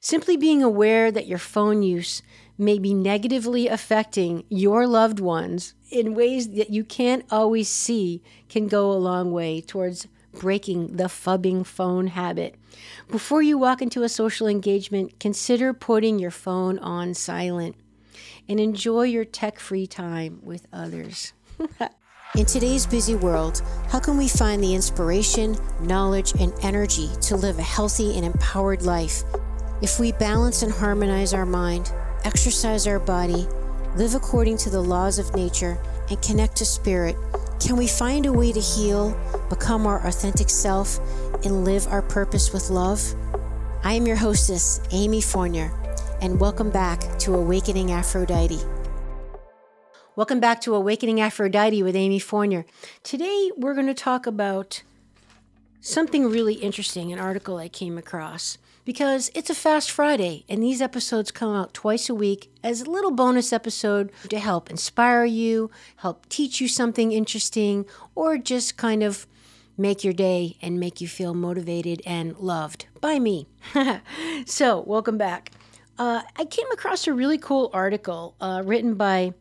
Simply being aware that your phone use may be negatively affecting your loved ones in ways that you can't always see can go a long way towards breaking the phubbing phone habit. Before you walk into a social engagement, consider putting your phone on silent and enjoy your tech free time with others. In today's busy world, how can we find the inspiration, knowledge, and energy to live a healthy and empowered life? If we balance and harmonize our mind, exercise our body, live according to the laws of nature, and connect to spirit, can we find a way to heal, become our authentic self, and live our purpose with love? I am your hostess, Amy Fournier, and welcome back to Awakening Aphrodite. Welcome back to Awakening Aphrodite with Amy Fournier. Today we're going to talk about something really interesting, an article I came across because it's a fast Friday and these episodes come out twice a week as a little bonus episode to help inspire you, help teach you something interesting, or just kind of make your day and make you feel motivated and loved by me. so, welcome back. Uh, I came across a really cool article uh, written by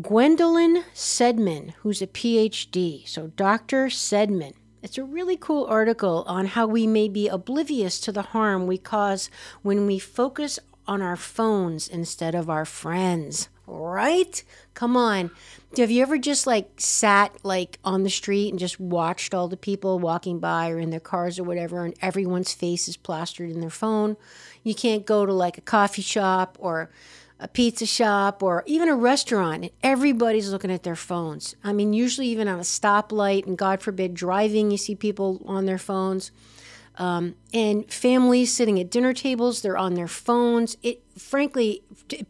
Gwendolyn Seidman, who's a PhD. So, Dr. Seidman. It's a really cool article on how we may be oblivious to the harm we cause when we focus on our phones instead of our friends. Right? Come on. Have you ever just like sat like on the street and just watched all the people walking by or in their cars or whatever and everyone's face is plastered in their phone? You can't go to like a coffee shop or a pizza shop or even a restaurant, and everybody's looking at their phones. I mean, usually even on a stoplight, and God forbid, driving, you see people on their phones. Um, and families sitting at dinner tables, they're on their phones. It frankly,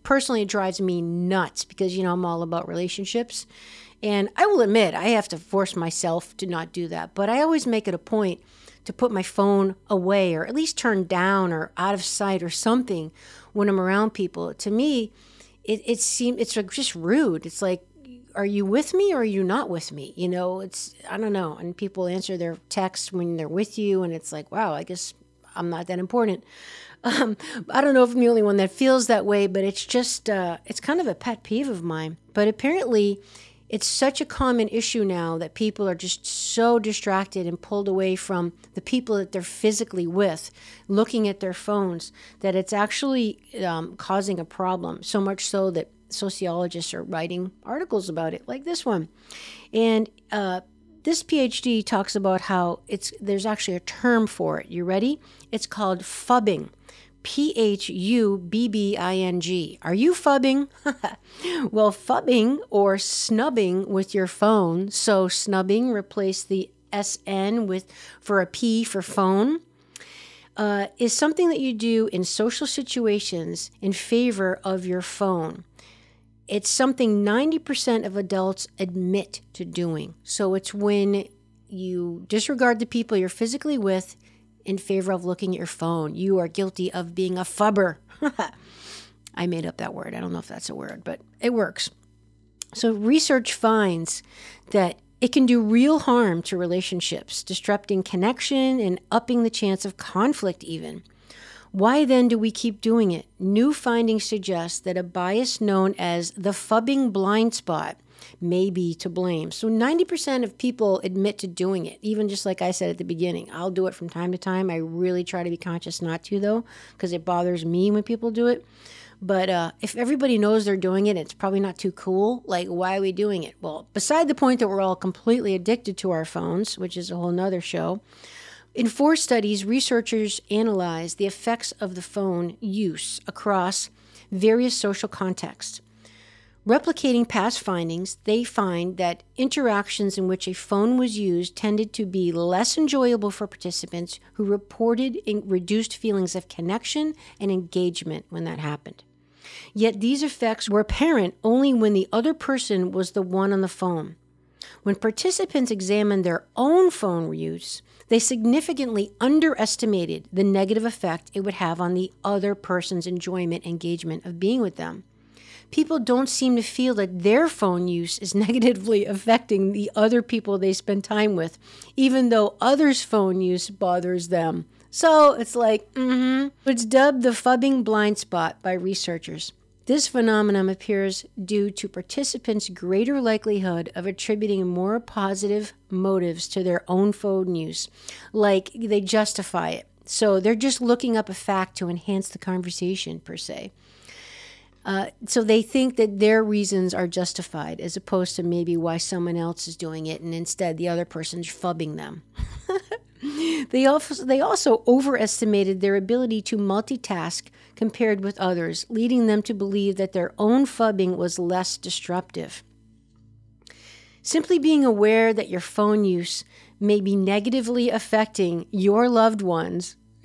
personally, it drives me nuts because, you know, I'm all about relationships. And I will admit, I have to force myself to not do that. But I always make it a point to put my phone away or at least turn down or out of sight or something when I'm around people. To me, it, it seems it's like just rude. It's like, are you with me or are you not with me? You know, it's, I don't know. And people answer their texts when they're with you, and it's like, wow, I guess I'm not that important. Um, I don't know if I'm the only one that feels that way, but it's just, uh, it's kind of a pet peeve of mine. But apparently, it's such a common issue now that people are just so distracted and pulled away from the people that they're physically with, looking at their phones, that it's actually um, causing a problem. So much so that sociologists are writing articles about it, like this one. And uh, this PhD talks about how it's there's actually a term for it. You ready? It's called phubbing. P H U B B I N G. Are you phubbing? well, phubbing or snubbing with your phone. So snubbing, replace the SN with for a P for phone. Uh, is something that you do in social situations in favor of your phone. It's something 90% of adults admit to doing. So it's when you disregard the people you're physically with in favor of looking at your phone. You are guilty of being a phubber. I made up that word. I don't know if that's a word, but it works. So, research finds that it can do real harm to relationships, disrupting connection and upping the chance of conflict, even. Why then do we keep doing it? New findings suggest that a bias known as the phubbing blind spot may be to blame. So 90% of people admit to doing it, even just like I said at the beginning. I'll do it from time to time. I really try to be conscious not to, though, because it bothers me when people do it. But uh, if everybody knows they're doing it, it's probably not too cool. Like, why are we doing it? Well, beside the point that we're all completely addicted to our phones, which is a whole nother show, in four studies, researchers analyzed the effects of the phone use across various social contexts. Replicating past findings, they find that interactions in which a phone was used tended to be less enjoyable for participants who reported reduced feelings of connection and engagement when that happened. Yet these effects were apparent only when the other person was the one on the phone. When participants examined their own phone use, they significantly underestimated the negative effect it would have on the other person's enjoyment and engagement of being with them people don't seem to feel that their phone use is negatively affecting the other people they spend time with, even though others' phone use bothers them. So it's like, mm hmm. It's dubbed the phubbing blind spot by researchers. This phenomenon appears due to participants' greater likelihood of attributing more positive motives to their own phone use, like they justify it. So they're just looking up a fact to enhance the conversation, per se. Uh, so they think that their reasons are justified as opposed to maybe why someone else is doing it and instead the other person's phubbing them. they also they also overestimated their ability to multitask compared with others, leading them to believe that their own phubbing was less disruptive. Simply being aware that your phone use may be negatively affecting your loved ones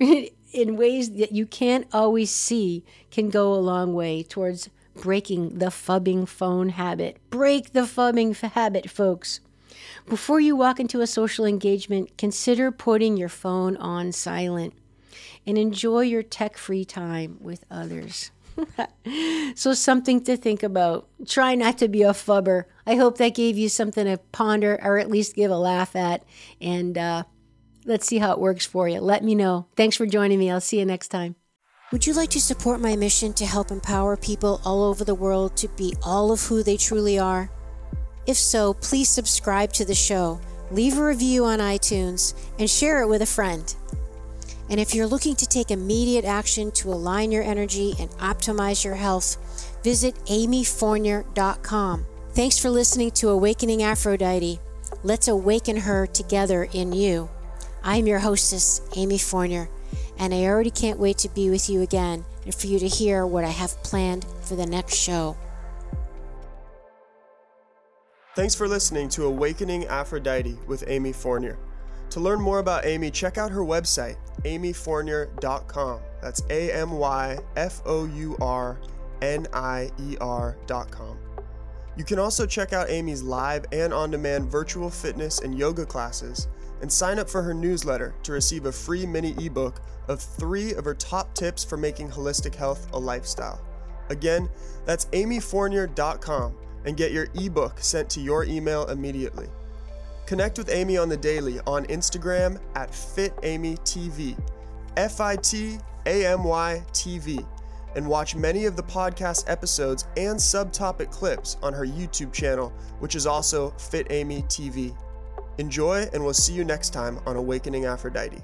in ways that you can't always see can go a long way towards breaking the phubbing phone habit. Break the phubbing habit, folks. Before you walk into a social engagement, consider putting your phone on silent and enjoy your tech free time with others. so, something to think about. Try not to be a phubber. I hope that gave you something to ponder or at least give a laugh at. And uh, let's see how it works for you. Let me know. Thanks for joining me. I'll see you next time. Would you like to support my mission to help empower people all over the world to be all of who they truly are? If so, please subscribe to the show, leave a review on iTunes, and share it with a friend. And if you're looking to take immediate action to align your energy and optimize your health, visit amyfournier.com. Thanks for listening to Awakening Aphrodite. Let's awaken her together in you. I'm your hostess, Amy Fournier, and I already can't wait to be with you again and for you to hear what I have planned for the next show. Thanks for listening to Awakening Aphrodite with Amy Fournier. To learn more about Amy, check out her website, amyfournier.com. That's A M Y F O U R N I E R.com. You can also check out Amy's live and on demand virtual fitness and yoga classes and sign up for her newsletter to receive a free mini ebook of three of her top tips for making holistic health a lifestyle. Again, that's amyfournier.com and get your ebook sent to your email immediately. Connect with Amy on the daily on Instagram at FitAmyTV, F I T A M Y TV, and watch many of the podcast episodes and subtopic clips on her YouTube channel, which is also Fit Amy TV. Enjoy, and we'll see you next time on Awakening Aphrodite.